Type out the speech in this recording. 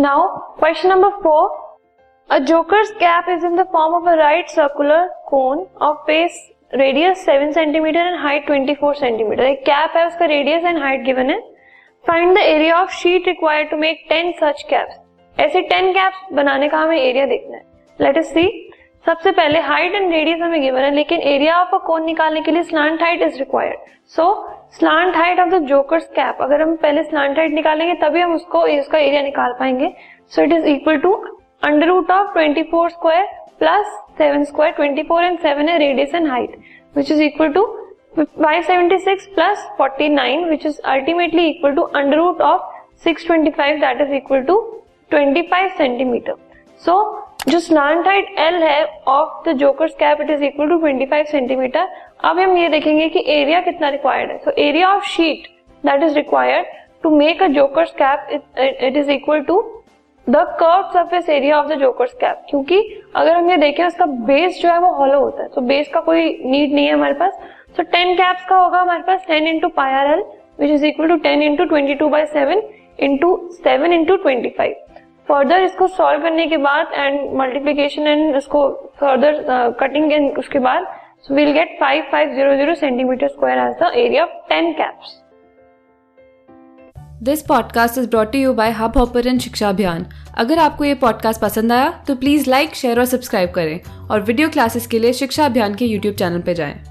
Now question number four a joker's cap is in the form of a right circular cone of face radius seven centimetre and height twenty four centimetre एक cap है उसका radius and height given है find the area of sheet required to make ten such caps ऐसे ten caps बनाने का हमें area देखना है. लेट इस सी सबसे पहले हाइट एंड रेडियस हमें गिवन है, लेकिन एरिया ऑफ़ अ कोन निकालने के लिए slant height is required so slant height of the joker's cap अगर हम पहले स्लांट हाइट निकालेंगे, तभी हम उसको, उसका एरिया निकाल पाएँगे। So it is equal to under root of twenty four square plus seven square twenty four and seven है radius and height which is equal to five seventy six plus forty nine which is ultimately equal to under root of six twenty five that is जो slant height L है of the joker's cap it is equal to twenty five centimetre अब हम ये देखेंगे कि area कितना required है. So area of sheet that is required to make a joker's cap it is equal to the curve surface area of the joker's cap क्योंकि अगर हम ये देखें, उसका बेस जो है वो हॉलो होता है. तो बेस का कोई नीड नहीं है हमारे पास. सो टेन कैप्स का होगा हमारे पास ten into pi R L which is equal to ten into twenty two by seven into seven into twenty five further इसको सॉल्व करने के बाद एंड मल्टीप्लीकेशन एंड इसको फर्दर कटिंग एंड उसके बाद, So we'll get 5500 centimeter square as the area of 10 caps. This podcast is brought you by Hubhopper and Shiksha Abhiyan अगर आपको ये पॉडकास्ट पसंद आया तो प्लीज़ लाइक शेयर और सब्सक्राइब करें और वीडियो क्लासेस के लिए शिक्षा अभियान के यूट्यूब चैनल पर जाएँ।